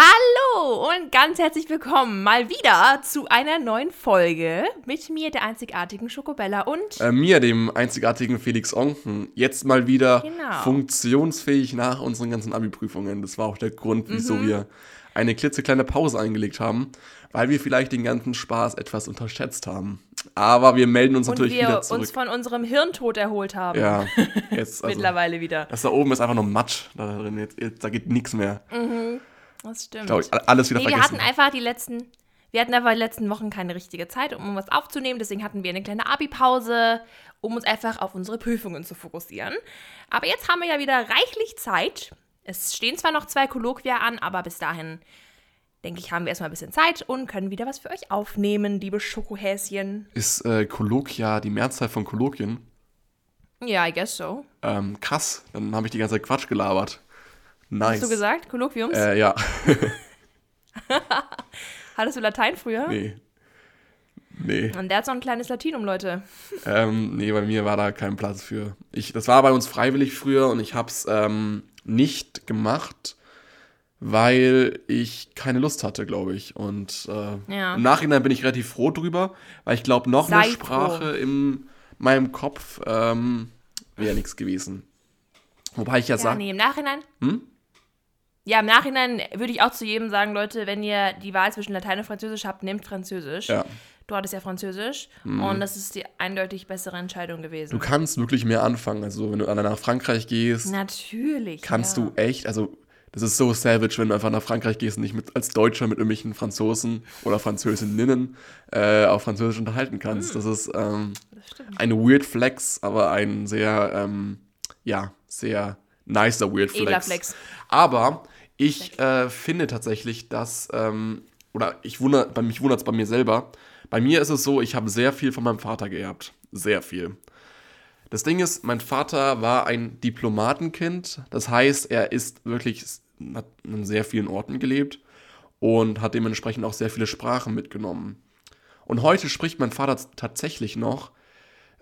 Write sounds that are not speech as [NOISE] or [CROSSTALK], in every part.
Hallo und ganz herzlich willkommen mal wieder zu einer neuen Folge mit mir, der einzigartigen Schokobella und Äh, mir, dem einzigartigen Felix Onken, jetzt mal wieder Genau. funktionsfähig nach unseren ganzen Abi-Prüfungen. Das war auch der Grund, wieso Mhm. wir eine klitzekleine Pause eingelegt haben, weil wir vielleicht den ganzen Spaß etwas unterschätzt haben. Aber wir melden uns und natürlich wir wieder uns zurück. von unserem Hirntod erholt haben. ja, [LAUGHS] jetzt also, Mittlerweile wieder. Das da oben ist einfach nur Matsch da drin. Jetzt, jetzt, da geht nichts mehr. Das stimmt. Glaube ich, alles wieder nee, wir vergessen. hatten einfach die letzten, wir hatten einfach die letzten Wochen keine richtige Zeit, um was aufzunehmen. Deswegen hatten wir eine kleine Abi-Pause, um uns einfach auf unsere Prüfungen zu fokussieren. Aber jetzt haben wir ja wieder reichlich Zeit. Es stehen zwar noch zwei Kolloquia an, aber bis dahin, denke ich, haben wir erstmal ein bisschen Zeit und können wieder was für euch aufnehmen, liebe Schokohäschen. ist äh, Kolloquia die Mehrzahl von Kolloquien? Ja, I guess so. Ähm, krass, dann habe ich die ganze Zeit Quatsch gelabert. Nice. Hast du gesagt, Kolloquiums? Äh, ja. [LAUGHS] Hattest du Latein früher? nee. Nee. Und der hat so ein kleines Latinum, Leute. Ähm, nee, bei mir war da kein Platz für. Ich, das war bei uns freiwillig früher und ich hab's ähm, nicht gemacht, weil ich keine Lust hatte, glaube ich. Und äh, Ja. im Nachhinein bin ich relativ froh drüber, weil ich glaube, noch Sei eine Sprache in meinem Kopf ähm, wäre nichts gewesen. Wobei ich ja, Ja, sage, nee, im Nachhinein. Hm? Ja, im Nachhinein würde ich auch zu jedem sagen, Leute, wenn ihr die Wahl zwischen Latein und Französisch habt, nehmt Französisch. ja, Du hattest ja Französisch und das ist die eindeutig bessere Entscheidung gewesen. du kannst wirklich mehr anfangen. Also wenn du dann nach Frankreich gehst, Natürlich. kannst ja. du echt, also das ist so savage, wenn du einfach nach Frankreich gehst und dich mit, als Deutscher mit irgendwelchen Franzosen oder Französinnen äh, auf Französisch unterhalten kannst. Das ist ähm, Das ein weird Flex, aber ein sehr, ähm, ja, sehr nicer weird Flex. Edler Flex. Aber ich äh, finde tatsächlich, dass, ähm, oder ich wundere, bei mich wundert es bei mir selber, bei mir ist es so, ich habe sehr viel von meinem Vater geerbt. Sehr viel. Das Ding ist, mein Vater war ein Diplomatenkind. Das heißt, er ist wirklich, hat an sehr vielen Orten gelebt und hat dementsprechend auch sehr viele Sprachen mitgenommen. Und heute spricht mein Vater tatsächlich noch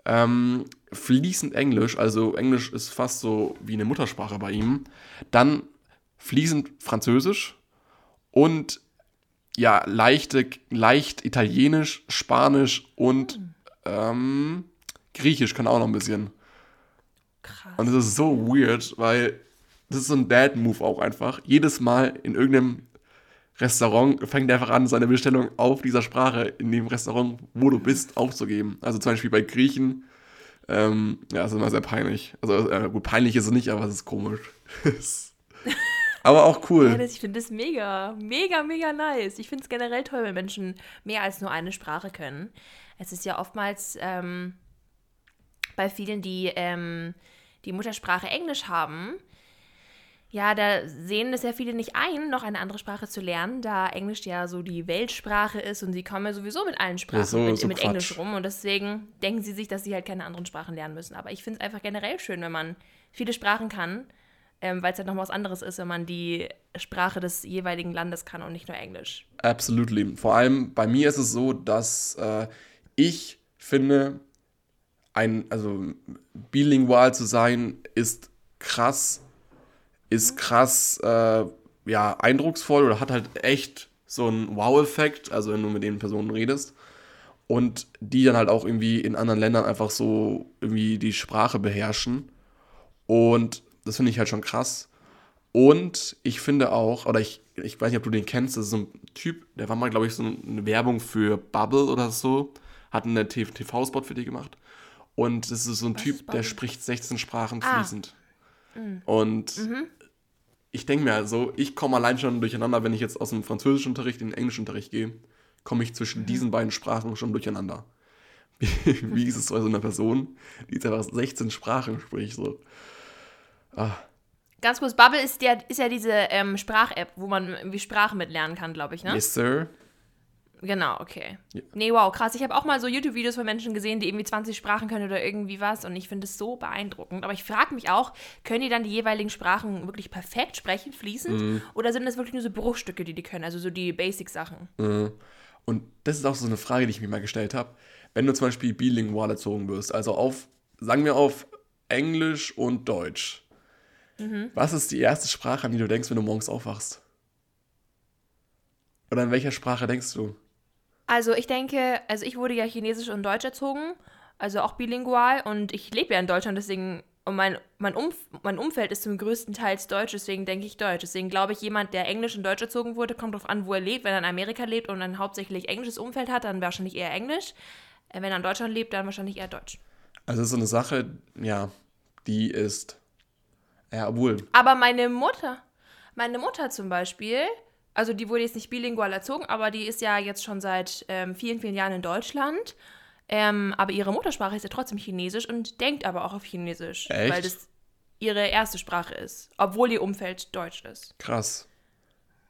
ähm, fließend Englisch, also Englisch ist fast so wie eine Muttersprache bei ihm. Dann fließend Französisch und ja, leichte, leicht Italienisch, Spanisch und ähm, Griechisch kann auch noch ein bisschen. Krass. Und das ist so weird, weil das ist so ein Dad-Move auch einfach. Jedes Mal in irgendeinem Restaurant fängt er einfach an, seine Bestellung auf dieser Sprache in dem Restaurant, wo du bist, aufzugeben. Also zum Beispiel bei Griechen. Ähm, ja, das ist immer sehr peinlich. Also äh, gut, peinlich ist es nicht, aber es ist komisch. [LAUGHS] aber auch Ja, cool. das, ich finde das mega, mega, mega nice. Ich finde es generell toll, wenn Menschen mehr als nur eine Sprache können. Es ist ja oftmals ähm, bei vielen, die ähm, die Muttersprache Englisch haben, ja, da sehen es ja viele nicht ein, noch eine andere Sprache zu lernen, da Englisch ja so die Weltsprache ist und sie kommen ja sowieso mit allen Sprachen so- mit, so mit. Englisch rum und deswegen denken sie sich, dass sie halt keine anderen Sprachen lernen müssen. Aber ich finde es einfach generell schön, wenn man viele Sprachen kann, ähm, weil es halt noch was anderes ist, wenn man die Sprache des jeweiligen Landes kann und nicht nur Englisch. Absolutely. Vor allem bei mir ist es so, dass äh, ich finde, ein, also bilingual zu sein, ist krass, ist krass, äh, ja, eindrucksvoll oder hat halt echt so einen Wow-Effekt, also wenn du mit den Personen redest. Und die dann halt auch irgendwie in anderen Ländern einfach so irgendwie die Sprache beherrschen. Und das finde ich halt schon krass. Und ich finde auch, oder ich, ich weiß nicht, ob du den kennst, das ist so ein Typ, der war mal, glaube ich, so eine Werbung für Bubble oder so, hat einen TV-Spot für die gemacht. Und das ist so ein Was Typ, der spricht 16 Sprachen Ah. fließend. Und ich denke mir also, ich komme allein schon durcheinander, wenn ich jetzt aus dem Französischunterricht in den Englischunterricht gehe, komme ich zwischen diesen beiden Sprachen schon durcheinander. [LAUGHS] Wie, wie [LAUGHS] ist es bei so einer Person, die jetzt einfach 16 Sprachen spricht? So. Ah, Ganz kurz, Bubble ist, der, ist ja diese ähm, Sprach-App, wo man irgendwie Sprachen mitlernen kann, glaube ich, ne? Yes, sir. Genau, okay. Ja. Nee, wow, krass. Ich habe auch mal so YouTube-Videos von Menschen gesehen, die irgendwie 20 Sprachen können oder irgendwie was und ich finde es so beeindruckend. Aber ich frage mich auch, können die dann die jeweiligen Sprachen wirklich perfekt sprechen, fließend? Mhm. Oder sind das wirklich nur so Bruchstücke, die die können, also so die Basic-Sachen? Äh, Und das ist auch so eine Frage, die ich mir mal gestellt habe. Wenn du zum Beispiel bilingual erzogen wirst, also auf, sagen wir auf Englisch und Deutsch, Mhm. was ist die erste Sprache, an die du denkst, wenn du morgens aufwachst? Oder in welcher Sprache denkst du? Also ich denke, also ich wurde ja Chinesisch und Deutsch erzogen, also auch bilingual und ich lebe ja in Deutschland, deswegen und mein, mein, Umf mein Umfeld ist zum größten Teil Deutsch, deswegen denke ich Deutsch. Deswegen glaube ich, jemand, der Englisch und Deutsch erzogen wurde, kommt darauf an, wo er lebt. Wenn er in Amerika lebt und ein hauptsächlich englisches Umfeld hat, dann wahrscheinlich eher Englisch. Äh, wenn er in Deutschland lebt, dann wahrscheinlich eher Deutsch. Also es ist so eine Sache, ja, die ist, ja, obwohl. Aber meine Mutter, meine Mutter zum Beispiel, also die wurde jetzt nicht bilingual erzogen, aber die ist ja jetzt schon seit ähm, vielen, vielen Jahren in Deutschland. Ähm, aber ihre Muttersprache ist ja trotzdem Chinesisch und denkt aber auch auf Chinesisch. Echt? Weil das ihre erste Sprache ist, obwohl ihr Umfeld Deutsch ist. Krass.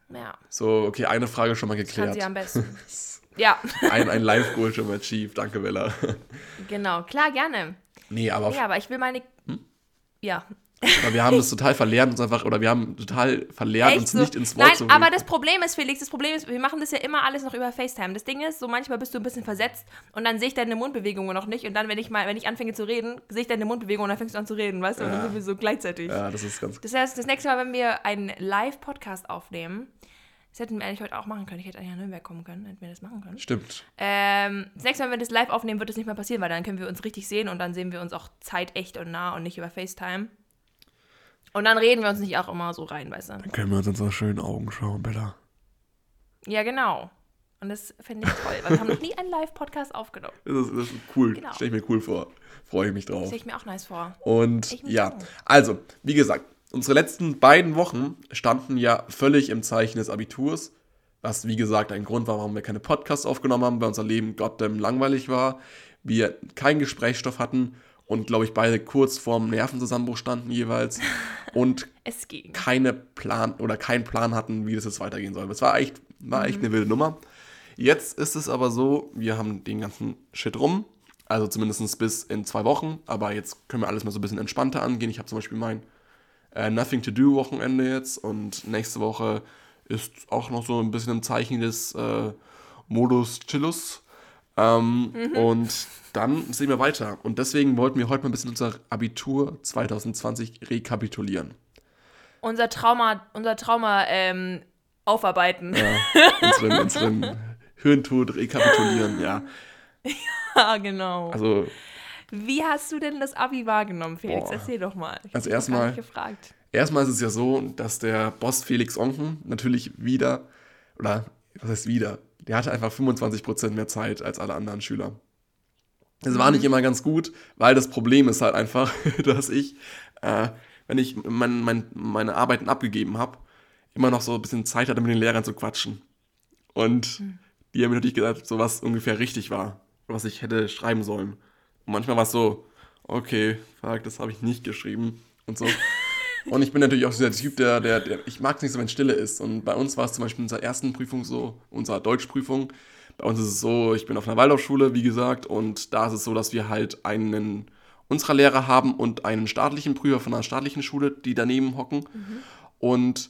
Ja, So, okay, eine Frage schon mal kann geklärt. sie am besten. [LAUGHS] ja, ein ein Live-Goal schon mal achieved. Danke, Bella. genau. Klar, gerne. nee, aber, Ja, aber ich will meine. Hm? Ja. Aber wir haben das total verlernt, uns einfach, oder wir haben total verlernt, Echt uns so? nicht ins Wort Nein, zu aber reden. das Problem ist, Felix, das Problem ist, wir machen das ja immer alles noch über FaceTime. Das Ding ist, so manchmal bist du ein bisschen versetzt und dann sehe ich deine Mundbewegungen noch nicht und dann, wenn ich mal, wenn ich anfange zu reden, sehe ich deine Mundbewegungen und dann fängst du an zu reden, weißt du? Und dann sind wir so gleichzeitig. Ja, das ist ganz Das heißt, das nächste Mal, wenn wir einen Live-Podcast aufnehmen, das hätten wir eigentlich heute auch machen können. Ich hätte eigentlich nach Nürnberg kommen können, hätten wir das machen können. Stimmt. Ähm, das nächste Mal, wenn wir das live aufnehmen, wird das nicht mehr passieren, weil dann können wir uns richtig sehen und dann sehen wir uns auch zeitecht und nah und nicht über FaceTime. Und dann reden wir uns nicht auch immer so rein, weißt du? Dann können wir uns unsere schönen Augen schauen, Bella. Ja, genau. Und das finde ich toll, weil wir haben noch nie einen Live-Podcast aufgenommen. Das ist, das ist cool. Genau. Stell ich mir cool vor. Freue ich mich drauf. Das stelle ich mir auch nice vor. Und ja, auch. also, wie gesagt, unsere letzten beiden Wochen standen ja völlig im Zeichen des Abiturs, was wie gesagt ein Grund war, warum wir keine Podcasts aufgenommen haben, weil unser Leben goddamn langweilig war, wir keinen Gesprächsstoff hatten und glaube ich beide kurz vorm Nervenzusammenbruch standen jeweils und [LAUGHS] Es ging. keine Plan oder keinen Plan hatten, wie das jetzt weitergehen soll. Es war echt, war echt Mhm. eine wilde Nummer. Jetzt ist es aber so, wir haben den ganzen Shit rum, also zumindest bis in zwei Wochen, aber jetzt können wir alles mal so ein bisschen entspannter angehen. Ich habe zum Beispiel mein äh, Nothing to Do Wochenende jetzt und nächste Woche ist auch noch so ein bisschen im Zeichen des äh, Modus Chillus. Ähm, Und dann sehen wir weiter. Und deswegen wollten wir heute mal ein bisschen unser Abitur 2020 rekapitulieren. Unser Trauma, unser Trauma ähm, aufarbeiten. Ja, unseren, unseren Hirntod rekapitulieren, ja. [LAUGHS] Ja, genau. Also Wie hast du denn das Abi wahrgenommen, Felix? Boah. Erzähl doch mal. Ich Also erstmal- gefragt. erstmal ist es ja so, dass der Boss Felix Onken natürlich wieder, oder was heißt wieder, der hatte einfach 25% mehr Zeit als alle anderen Schüler. Das war nicht immer ganz gut, weil das Problem ist halt einfach, [LAUGHS] dass ich, äh, wenn ich mein, mein, meine Arbeiten abgegeben habe, immer noch so ein bisschen Zeit hatte, mit den Lehrern zu quatschen. Und die haben mir natürlich gesagt, so was ungefähr richtig war, was ich hätte schreiben sollen. Und manchmal war es so, okay, fuck, das habe ich nicht geschrieben und so. [LAUGHS] Und ich bin natürlich auch so der Typ, der, der, der ich mag es nicht so, wenn Stille ist. Und bei uns war es zum Beispiel in unserer ersten Prüfung so, unserer Deutschprüfung. Bei uns ist es so, ich bin auf einer Waldorfschule, wie gesagt, und da ist es so, dass wir halt einen unserer Lehrer haben und einen staatlichen Prüfer von einer staatlichen Schule, die daneben hocken. Und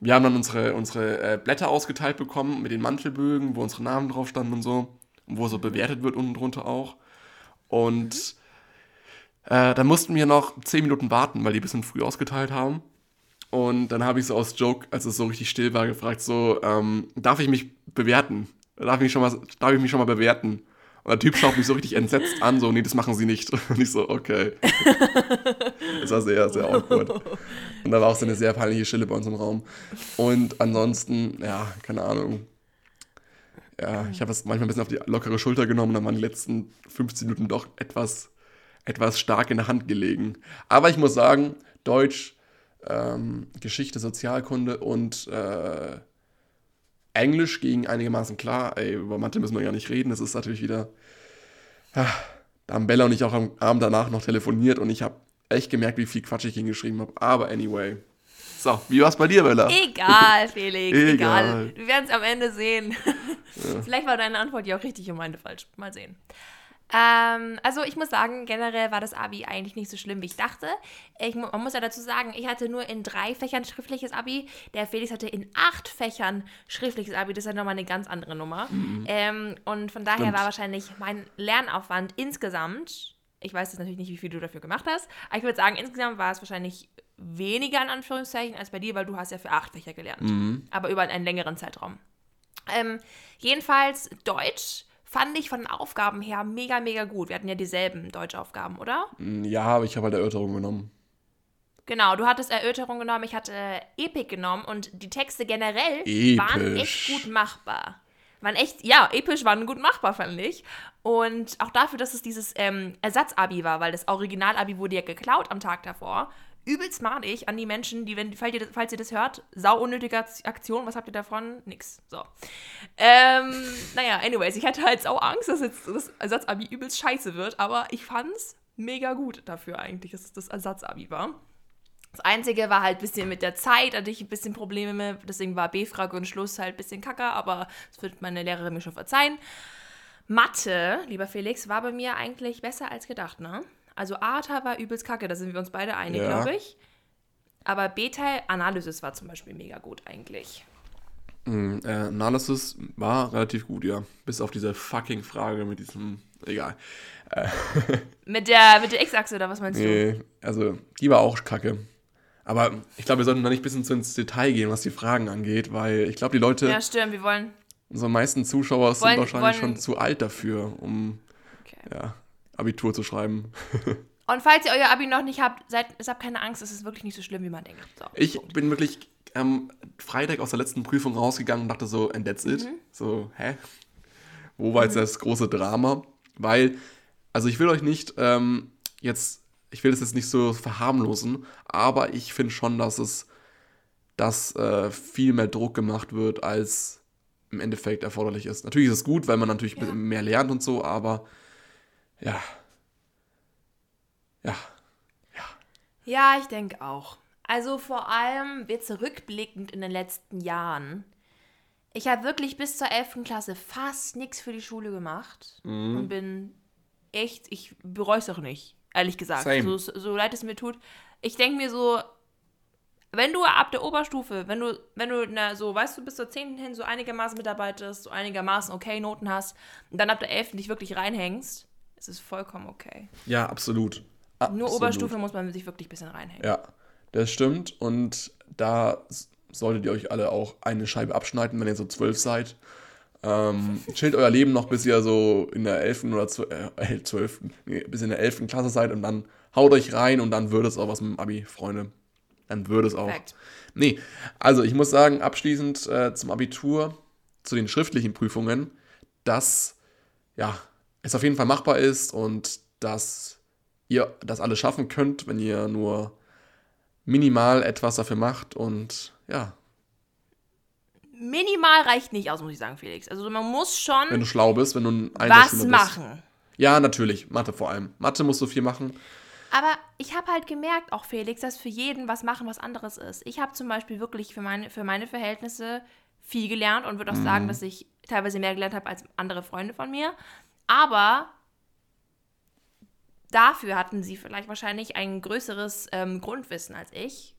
wir haben dann unsere, unsere äh, Blätter ausgeteilt bekommen mit den Mantelbögen, wo unsere Namen drauf standen und so. Und wo so bewertet wird unten drunter auch. Und äh, dann mussten wir noch 10 Minuten warten, weil die ein bisschen früh ausgeteilt haben. Und dann habe ich so aus Joke, als es so richtig still war, gefragt, so, ähm, darf ich mich bewerten? Darf ich mich schon mal, darf ich mich schon mal bewerten? Und der Typ schaut mich so richtig entsetzt an, so, nee, das machen sie nicht. [LAUGHS] Und ich so, okay. [LAUGHS] Das war sehr, sehr awkward. Und da war auch so eine sehr peinliche Stille bei uns im Raum. Und ansonsten, ja, keine Ahnung. Ja, ich habe es manchmal ein bisschen auf die lockere Schulter genommen, dann waren die letzten 15 Minuten doch etwas, etwas stark in der Hand gelegen. Aber ich muss sagen, Deutsch, ähm, Geschichte, Sozialkunde und äh, Englisch ging einigermaßen klar. Ey, über Mathe müssen wir gar nicht reden. Das ist natürlich wieder. Ah, da haben Bella und ich auch am Abend danach noch telefoniert und ich habe echt gemerkt, wie viel Quatsch ich hingeschrieben habe. Aber anyway. So, wie war's bei dir, Bella? Egal, Felix, [LAUGHS] egal. Egal. Wir werden es am Ende sehen. [LAUGHS] Vielleicht war deine Antwort ja auch richtig und meine falsch. Mal sehen. Ähm, also ich muss sagen, generell war das Abi eigentlich nicht so schlimm, wie ich dachte. Ich, man muss ja dazu sagen, ich hatte nur in drei Fächern schriftliches Abi. Der Felix hatte in acht Fächern schriftliches Abi. Das ist ja nochmal eine ganz andere Nummer. Ähm, und von daher Stimmt. war wahrscheinlich mein Lernaufwand insgesamt, ich weiß jetzt natürlich nicht, wie viel du dafür gemacht hast, aber ich würde sagen, insgesamt war es wahrscheinlich weniger in Anführungszeichen als bei dir, weil du hast ja für acht Fächer gelernt. Aber über einen längeren Zeitraum. Ähm, jedenfalls Deutsch fand ich von den Aufgaben her mega, mega gut. Wir hatten ja dieselben Deutschaufgaben, oder? Mm, Ja, aber ich habe halt Erörterung genommen. Genau, du hattest Erörterung genommen, ich hatte Epik genommen und die Texte generell waren echt Episch. gut machbar. Waren echt, ja, episch waren gut machbar, fand ich. Und auch dafür, dass es dieses ähm, Ersatzabi war, weil das Originalabi wurde ja geklaut am Tag davor. Übelst madig an die Menschen, die, wenn, falls ihr, das- falls ihr das hört, sau unnötige Aktion, was habt ihr davon? Nix. So. Ähm, naja, anyways, ich hatte halt sau Angst, dass jetzt das Ersatzabi übelst scheiße wird, aber ich fand's mega gut dafür eigentlich, dass es das Ersatzabi war. Das Einzige war halt ein bisschen mit der Zeit, hatte ich ein bisschen Probleme mit, deswegen war B-Frage und Schluss halt ein bisschen kacker, aber das wird meine Lehrerin mir schon verzeihen. Mathe, lieber Felix, war bei mir eigentlich besser als gedacht, ne? Also A-Teil war übelst kacke, da sind wir uns beide einig, Ja. glaube ich. Aber B-Teil, Analysis war zum Beispiel mega gut eigentlich. Mm, äh, Analysis war relativ gut, ja. Bis auf diese fucking Frage mit diesem. Egal. [LAUGHS] Mit der, mit der X-Achse oder was meinst du? Nee, also, die war auch kacke. Aber ich glaube, wir sollten da nicht bis ins ins Detail gehen, was die Fragen angeht, weil ich glaube, die Leute, Ja, stimmt, wir wollen. unsere meisten Zuschauer sind Wollen- wahrscheinlich wollen- schon zu alt dafür, um Okay. ja, Abitur zu schreiben. [LAUGHS] Und falls ihr euer Abi noch nicht habt, seid, habt keine Angst, es ist wirklich nicht so schlimm, wie man denkt. So, Ich Punkt. bin wirklich am Freitag aus der letzten Prüfung rausgegangen und dachte so, and that's it. So, hä? Wo war jetzt das große Drama? Weil, also ich will euch nicht ähm, jetzt, ich will das jetzt nicht so verharmlosen, aber ich finde schon, dass es, dass äh, viel mehr Druck gemacht wird, als im Endeffekt erforderlich ist. Natürlich ist es gut, weil man natürlich Ja. mehr lernt und so, aber ja. Ja. Ja, ich denke auch. Also vor allem wird zurückblickend in den letzten Jahren. Ich habe wirklich bis zur 11. Klasse fast nichts für die Schule gemacht Mhm. und bin echt, ich bereue es auch nicht, ehrlich gesagt. So, so leid es mir tut. Ich denke mir so, wenn du ab der Oberstufe, wenn du, wenn du, na, so, weißt du, bis zur 10. hin so einigermaßen mitarbeitest, so einigermaßen okay Noten hast und dann ab der 11. dich wirklich reinhängst, ist es vollkommen okay. Ja, absolut. Nur Absolut. Oberstufe muss man sich wirklich ein bisschen reinhängen. Ja, das stimmt. Und da solltet ihr euch alle auch eine Scheibe abschneiden, wenn ihr so zwölf seid. Ähm, [LAUGHS] chillt euer Leben noch, bis ihr so in der 11. oder 12, äh, 12. Nee, bis in der 11. Klasse seid und dann haut euch rein und dann wird es auch was mit dem Abi, Freunde. Dann wird es auch. Perfekt. Nee, also ich muss sagen, abschließend äh, zum Abitur, zu den schriftlichen Prüfungen, dass ja, es auf jeden Fall machbar ist und dass ihr das alles schaffen könnt, wenn ihr nur minimal etwas dafür macht und ja, Minimal reicht nicht aus, muss ich sagen, Felix. Also man muss schon wenn du schlau bist, wenn du ein was bist. machen. Ja, natürlich, Mathe vor allem. Mathe musst du viel machen. Aber ich habe halt gemerkt, auch Felix, dass für jeden was machen was anderes ist. Ich habe zum Beispiel wirklich für meine, für meine Verhältnisse viel gelernt und würde auch sagen, dass ich teilweise mehr gelernt habe als andere Freunde von mir. Aber dafür hatten sie vielleicht wahrscheinlich ein größeres ähm, Grundwissen als ich,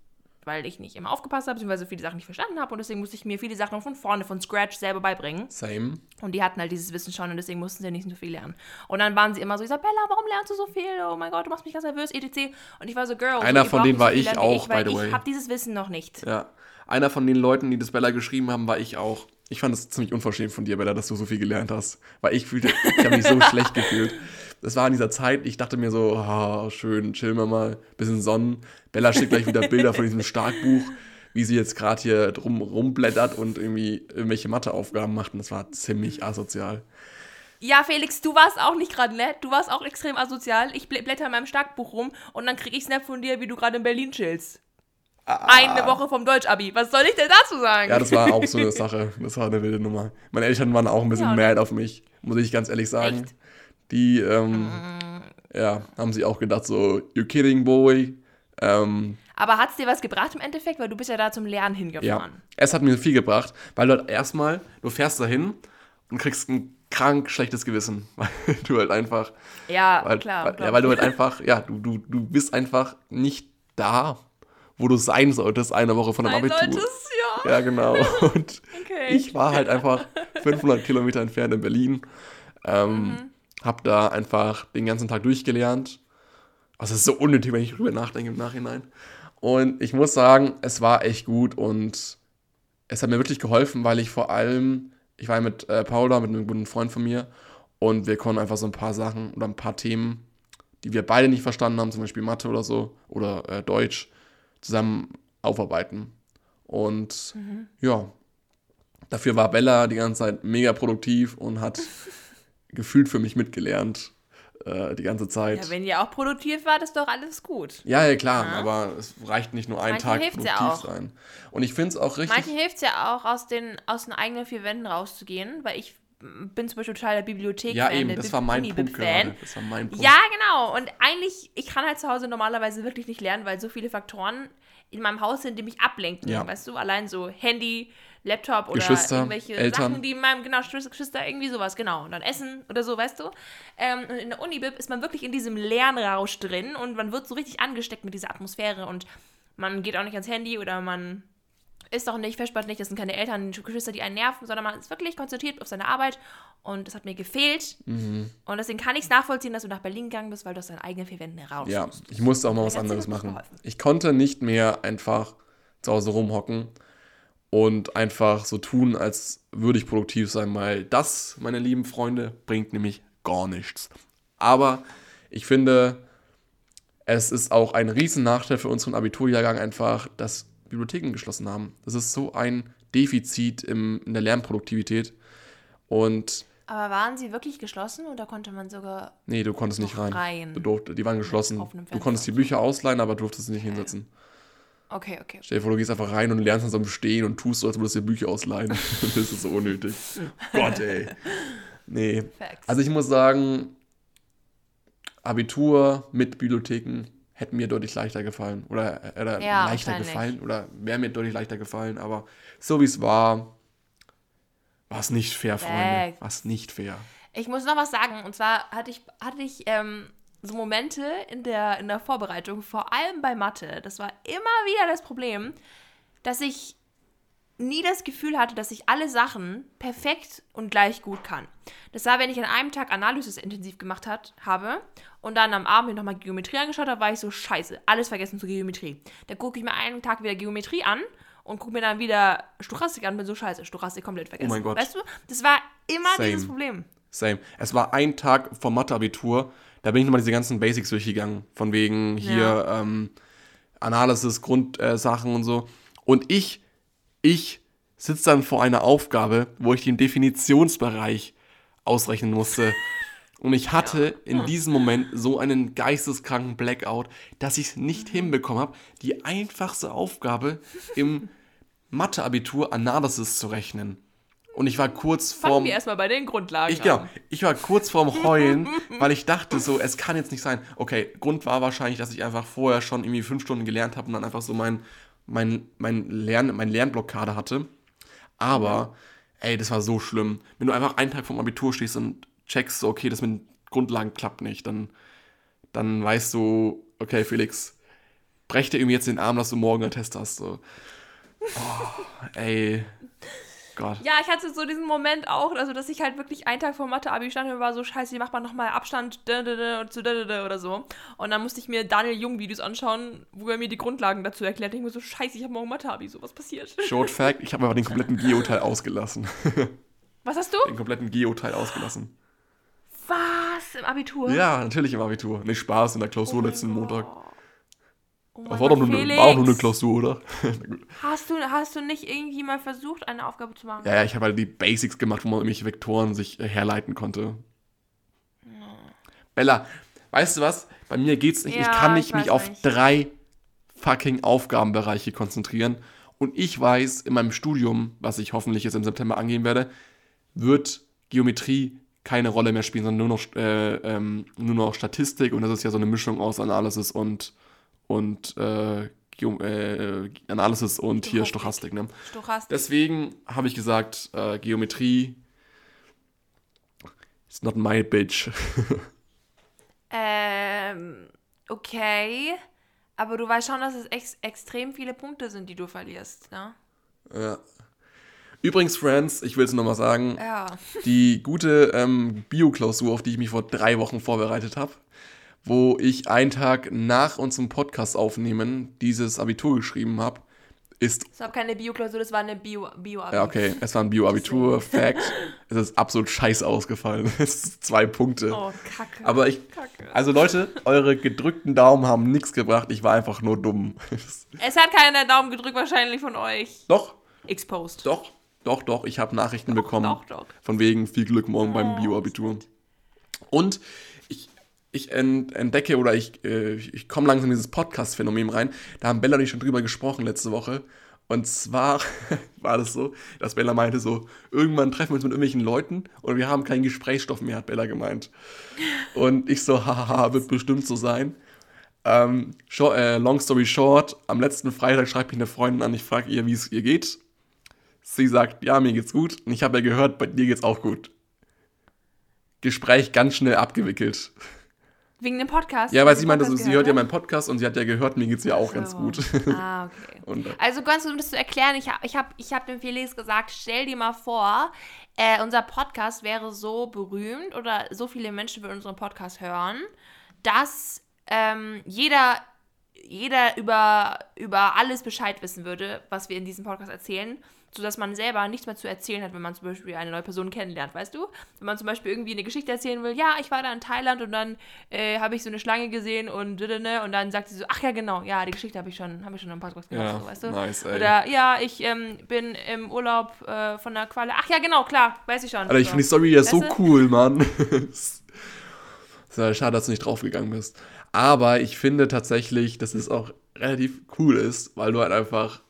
weil ich nicht immer aufgepasst habe, beziehungsweise viele Sachen nicht verstanden habe und deswegen musste ich mir viele Sachen von vorne, von Scratch selber beibringen. Same. Und die hatten halt dieses Wissen schon und deswegen mussten sie nicht so viel lernen. Und dann waren sie immer so, Isabella, warum lernst du so viel? Oh mein Gott, du machst mich ganz nervös, etc. Und ich war so, Girl, Einer so, von denen braucht war so ich auch, weil by the way. Ich habe dieses Wissen noch nicht. Ja. Einer von den Leuten, die das Bella geschrieben haben, war ich auch. Ich fand es ziemlich unverschämt von dir, Bella, dass du so viel gelernt hast. Weil ich fühlte, ich habe mich so [LAUGHS] schlecht gefühlt. Das war in dieser Zeit, ich dachte mir so, ah, schön, chillen wir mal, bisschen Sonnen. Bella schickt gleich wieder Bilder von diesem Starkbuch, wie sie jetzt gerade hier drum rumblättert und irgendwie irgendwelche Matheaufgaben macht. Und das war ziemlich asozial. Ja, Felix, du warst auch nicht gerade nett. Du warst auch extrem asozial. Ich blä- blätter in meinem Starkbuch rum und dann krieg ich Snap von dir, wie du gerade in Berlin chillst. Eine Woche vom Deutsch-Abi. Was soll ich denn dazu sagen? Ah. Ja, das war auch so eine Sache. Das war eine wilde Nummer. Meine Eltern waren auch ein bisschen Ja, mad auf mich, muss ich ganz ehrlich sagen. Echt? Die, ähm, ja, haben sich auch gedacht, so, you kidding, boy. Ähm, Aber hat's dir was gebracht im Endeffekt? Weil du bist ja da zum Lernen ja, hingefahren. es hat mir viel gebracht, weil du halt erstmal, du fährst dahin und kriegst ein krank schlechtes Gewissen, [LAUGHS] weil du halt einfach, Ja, weil, klar. weil, ja, weil du halt einfach, ja, du, du, du bist einfach nicht da, wo du sein solltest, eine Woche von dem Sein Abitur. solltest, ja. Ja, genau. [LAUGHS] Und Okay. ich war halt einfach 500 Kilometer entfernt in Berlin. Ähm, Mhm. Hab da einfach den ganzen Tag durchgelernt. Also es ist so unnötig, wenn ich drüber nachdenke im Nachhinein. Und ich muss sagen, es war echt gut und es hat mir wirklich geholfen, weil ich vor allem ich war mit äh, Paula, mit einem guten Freund von mir und wir konnten einfach so ein paar Sachen oder ein paar Themen, die wir beide nicht verstanden haben, zum Beispiel Mathe oder so oder äh, Deutsch, zusammen aufarbeiten. Und mhm. ja, dafür war Bella die ganze Zeit mega produktiv und hat [LAUGHS] gefühlt für mich mitgelernt äh, die ganze Zeit. Ja, wenn ihr auch produktiv wart, ist doch alles gut. Ja, ja, klar, ja. aber es reicht nicht nur einen Tag produktiv ja sein. Und ich finde es auch richtig. Manchen hilft es ja auch, aus den, aus den eigenen vier Wänden rauszugehen, weil ich bin zum Beispiel total der Bibliothek. Ja, eben, das war mein Punkt gerade. Das war mein Punkt. Ja, genau. Und eigentlich, ich kann halt zu Hause normalerweise wirklich nicht lernen, weil so viele Faktoren in meinem Haus sind, die mich ablenken. Ja. Weißt du, allein so Handy, Laptop oder irgendwelche Eltern. Sachen, die in meinem, genau, Geschwister, irgendwie sowas, genau. Und dann Essen oder so, weißt du. Ähm, und in der Unibib ist man wirklich in diesem Lernrausch drin und man wird so richtig angesteckt mit dieser Atmosphäre und man geht auch nicht ans Handy oder man ist auch nicht, verspannt nicht, das sind keine Eltern, Geschwister, die einen nerven, sondern man ist wirklich konzentriert auf seine Arbeit und das hat mir gefehlt. Mhm. Und deswegen kann ich es nachvollziehen, dass du nach Berlin gegangen bist, weil du aus deinen eigenen vier Wänden raus Ja, ich musste auch mal was anderes machen. Ich konnte nicht mehr einfach zu Hause rumhocken und einfach so tun, als würde ich produktiv sein, weil das, meine lieben Freunde, bringt nämlich gar nichts. Aber ich finde, es ist auch ein riesen Nachteil für unseren Abiturjahrgang einfach, dass Bibliotheken geschlossen haben. Das ist so ein Defizit im, in der Lernproduktivität. Und aber waren sie wirklich geschlossen oder konnte man sogar. Nee, du konntest nicht rein. rein. Du durft, die waren geschlossen. Du konntest die Bücher ausleihen, aber durftest sie nicht okay. hinsetzen. Okay, okay. Stell dir vor, du gehst einfach rein und lernst dann so am Stehen und tust so, als würdest du dir Bücher ausleihen. [LAUGHS] das ist so unnötig. Gott, ey. Nee. Facts. Also ich muss sagen, Abitur mit Bibliotheken hätte mir deutlich leichter gefallen. Oder, äh, oder ja, leichter gefallen. Oder wäre mir deutlich leichter gefallen. Aber so wie es war, war es nicht fair, Freunde. War es nicht fair. Ich muss noch was sagen. Und zwar hatte ich, hatte ich ähm, so Momente in der, in der Vorbereitung, vor allem bei Mathe. Das war immer wieder das Problem, dass ich nie das Gefühl hatte, dass ich alle Sachen perfekt und gleich gut kann. Das war, wenn ich an einem Tag Analysis intensiv gemacht hat, habe und dann am Abend nochmal Geometrie angeschaut habe, war ich so, scheiße, alles vergessen zur Geometrie. Da gucke ich mir einen Tag wieder Geometrie an und gucke mir dann wieder Stochastik an und bin so, scheiße, Stochastik komplett vergessen. Oh mein Gott. Weißt du, das war immer Same. dieses Problem. Same. Es war ein Tag vom Mathe-Abitur, da bin ich nochmal diese ganzen Basics durchgegangen, von wegen hier ja. ähm, Analysis, Grundsachen äh, und so. Und ich ich sitze dann vor einer Aufgabe, wo ich den Definitionsbereich ausrechnen musste. Und ich hatte in diesem Moment so einen geisteskranken Blackout, dass ich es nicht hinbekommen habe, die einfachste Aufgabe im Mathe-Abitur Analysis zu rechnen. Und ich war kurz vorm. Fangen wir erstmal bei den Grundlagen ich, genau, ich war kurz vorm [LAUGHS] Heulen, weil ich dachte so, es kann jetzt nicht sein. Okay, Grund war wahrscheinlich, dass ich einfach vorher schon irgendwie fünf Stunden gelernt habe und dann einfach so mein mein, mein, Lern, mein Lernblockade hatte. Aber, ey, das war so schlimm. Wenn du einfach einen Tag vom Abitur stehst und checkst, so, okay, das mit den Grundlagen klappt nicht, dann, dann weißt du, okay, Felix, brech dir irgendwie jetzt den Arm, dass du morgen einen Test hast. So. Oh, ey, Gott. Ja, ich hatte so diesen Moment auch, also dass ich halt wirklich einen Tag vor Mathe-Abi stand und war so, scheiße, wie macht man nochmal Abstand zu oder so. Und dann musste ich mir Daniel Jung-Videos anschauen, wo er mir die Grundlagen dazu erklärt. Ich mir so, scheiße, ich habe morgen Mathe-Abi, so was passiert. Short Fact, ich habe aber den kompletten Geo-Teil ausgelassen. [LAUGHS] Was hast du? Den kompletten Geo-Teil ausgelassen. Was? Im Abitur? Ja, natürlich im Abitur. Nicht Spaß in der Klausur oh letzten Montag. Oh das war doch, nur, war nur eine Klausur, oder? [LAUGHS] hast, du, hast du nicht irgendwie mal versucht, eine Aufgabe zu machen? Ja, ja ich habe halt die Basics gemacht, wo man irgendwelche Vektoren sich äh, herleiten konnte. Hm. Bella, weißt du was? Bei mir geht's nicht. Ja, ich kann nicht ich mich auf nicht. drei fucking Aufgabenbereiche konzentrieren. Und ich weiß, in meinem Studium, was ich hoffentlich jetzt im September angehen werde, wird Geometrie keine Rolle mehr spielen, sondern nur noch, äh, ähm, nur noch Statistik. Und das ist ja so eine Mischung aus Analysis und und äh, äh, Analysis und hier Stochastik. Ne? Stochastik. Deswegen habe ich gesagt, äh, Geometrie is not my bitch. [LAUGHS] ähm, okay. Aber du weißt schon, dass es ex extrem viele Punkte sind, die du verlierst, ne? Ja. Übrigens, Friends, ich will es nochmal sagen, ja. die gute ähm, Bio-Klausur, auf die ich mich vor drei Wochen vorbereitet habe, wo ich einen Tag nach unserem Podcast aufnehmen dieses Abitur geschrieben habe, ist. Es war keine Bio-Klausur, das war eine Bio, Bio Ja, okay, es war ein Bio-Abitur, Fact. Es ist absolut scheiße ausgefallen. [LAUGHS] Es ist zwei Punkte. Oh, Kacke. Aber ich, Kacke. also Leute, eure gedrückten Daumen haben nichts gebracht. Ich war einfach nur dumm. [LAUGHS] Es hat keiner Daumen gedrückt, wahrscheinlich von euch. doch, Exposed. doch, doch, doch. Ich habe Nachrichten bekommen. doch, doch. Von wegen viel Glück morgen beim Oh, Bio-Abitur. Und ich, ich ent, entdecke oder ich, äh, ich komme langsam in dieses Podcast-Phänomen rein. Da haben Bella und ich schon drüber gesprochen letzte Woche. Und zwar [LAUGHS] war das so, dass Bella meinte so, irgendwann treffen wir uns mit irgendwelchen Leuten und wir haben keinen Gesprächsstoff mehr, hat Bella gemeint. Und ich so, hahaha, [LAUGHS] wird bestimmt so sein. Ähm, short, äh, long story short, am letzten Freitag schreibt mich eine Freundin an, ich frage ihr, wie es ihr geht. Sie sagt, ja, mir geht's gut. Und ich habe ja gehört, bei dir geht's auch gut. Gespräch ganz schnell abgewickelt. Wegen dem Podcast? Ja, weil sie meinte, so, sie hört ja meinen Podcast und sie hat ja gehört, mir geht's ja auch ganz So. gut. Ah, okay. [LAUGHS] Und, äh, Also ganz um das zu erklären, ich habe ich hab, ich hab dem Felix gesagt, stell dir mal vor, äh, unser Podcast wäre so berühmt oder so viele Menschen würden unseren Podcast hören, dass ähm, jeder, jeder über, über alles Bescheid wissen würde, was wir in diesem Podcast erzählen, sodass man selber nichts mehr zu erzählen hat, wenn man zum Beispiel eine neue Person kennenlernt, weißt du? Wenn man zum Beispiel irgendwie eine Geschichte erzählen will, ja, ich war da in Thailand und dann äh, habe ich so eine Schlange gesehen und und dann sagt sie so, ach ja, genau, ja, die Geschichte habe ich schon, habe ich schon im Podcast gemacht, Ja, so, weißt du? nice, ey. Oder ja, ich ähm, bin im Urlaub äh, von der Qualle. Ach ja, genau, klar, weiß ich schon. Alter, ich finde die Story ja so Weißt cool, Mann. [LAUGHS] ja schade, dass du nicht draufgegangen bist. Aber ich finde tatsächlich, dass es auch relativ cool ist, weil du halt einfach.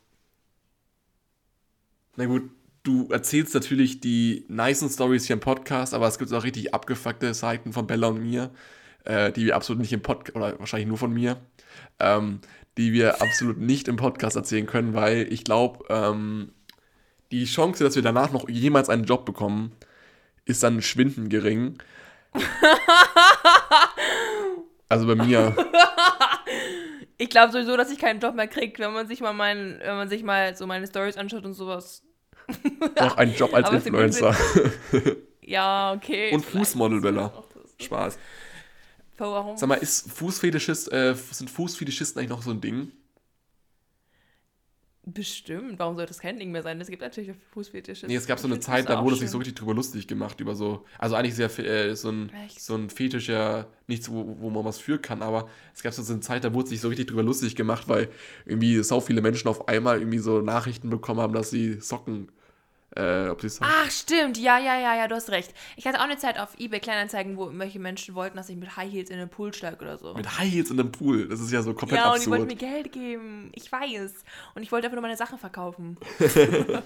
Na gut, du erzählst natürlich die nicen Stories hier im Podcast, aber es gibt auch richtig abgefuckte Seiten von Bella und mir, äh, die wir absolut nicht im Podcast, oder wahrscheinlich nur von mir, ähm, die wir absolut nicht im Podcast erzählen können, weil ich glaube, ähm, die Chance, dass wir danach noch jemals einen Job bekommen, ist dann schwindend gering. [LAUGHS] Also bei mir. Ich glaube sowieso, dass ich keinen Job mehr kriege, wenn man sich mal mein, wenn man sich mal so meine Stories anschaut und sowas. [LAUGHS] noch einen Job als Influencer. [LAUGHS] Ja, okay. Und vielleicht Fußmodel, ist das Bella. auch das. Spaß. Warum? Sag mal, ist Fußfetischist, äh, sind Fußfetischisten eigentlich noch so ein Ding? Bestimmt. Warum sollte das kein Ding mehr sein? Es gibt natürlich Fußfetische. Nee, es gab so eine Zeit, da wurde sich so richtig drüber lustig gemacht, über so, also eigentlich sehr, äh, so ein, Echt? so ein Fetisch ja nichts, wo, wo man was für kann, aber es gab so eine Zeit, da wurde sich so richtig drüber lustig gemacht, weil irgendwie so viele Menschen auf einmal irgendwie so Nachrichten bekommen haben, dass sie Socken, äh, ob sie Socken, Ach, stimmt. Ja, ja, ja, ja, du hast recht. Ich hatte auch eine Zeit auf eBay Kleinanzeigen, wo irgendwelche Menschen wollten, dass ich mit High Heels in den Pool steige oder so. mit High Heels in einem Pool, das ist ja so komplett Ja, und die wollten absurd. mir Geld geben. Ich weiß. Und ich wollte einfach nur meine Sachen verkaufen. [LAUGHS]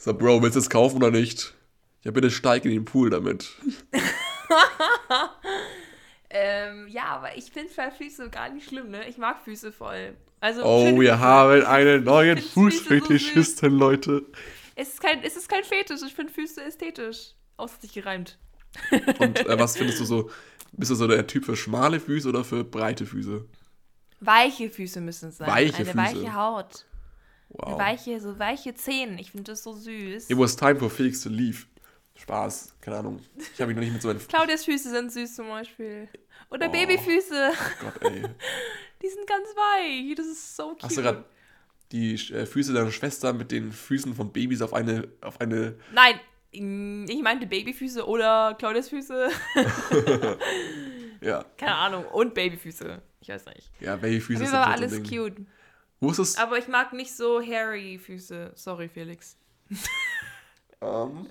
So, Bro, willst du es kaufen oder nicht? Ja, bitte steig in den Pool damit. [LAUGHS] Ähm, ja, aber ich finde Füße gar nicht schlimm, ne? Ich mag Füße voll. Also, Oh, wir haben einen neuen Füße so Fußfetischisten, Leute. Es ist kein, es ist kein Fetisch. Ich finde Füße ästhetisch. Außer sich gereimt. Und äh, was [LAUGHS] findest du so? Bist du so der Typ für schmale Füße oder für breite Füße? Weiche Füße müssen es sein. Weiche Eine Füße. weiche Haut. Eine Wow. weiche, so weiche Zehen. Ich finde das so süß. It was time for Felix to leave. Spaß, keine Ahnung. Ich habe mich noch nicht mit so einem. [LAUGHS] Claudias Füße sind süß zum Beispiel. Oder Oh. Babyfüße. Gott, ey. [LAUGHS] Die sind ganz weich. Das ist so cute. Hast du gerade die äh, Füße deiner Schwester mit den Füßen von Babys auf eine. auf eine. Nein, ich meinte Babyfüße oder Claudias Füße. [LAUGHS] Ja, Keine Ahnung. Und Babyfüße. Ich weiß nicht. ja, Babyfüße sind war schon alles cute. Wo ist es? Aber ich mag nicht so hairy Füße. Sorry, Felix. Ähm.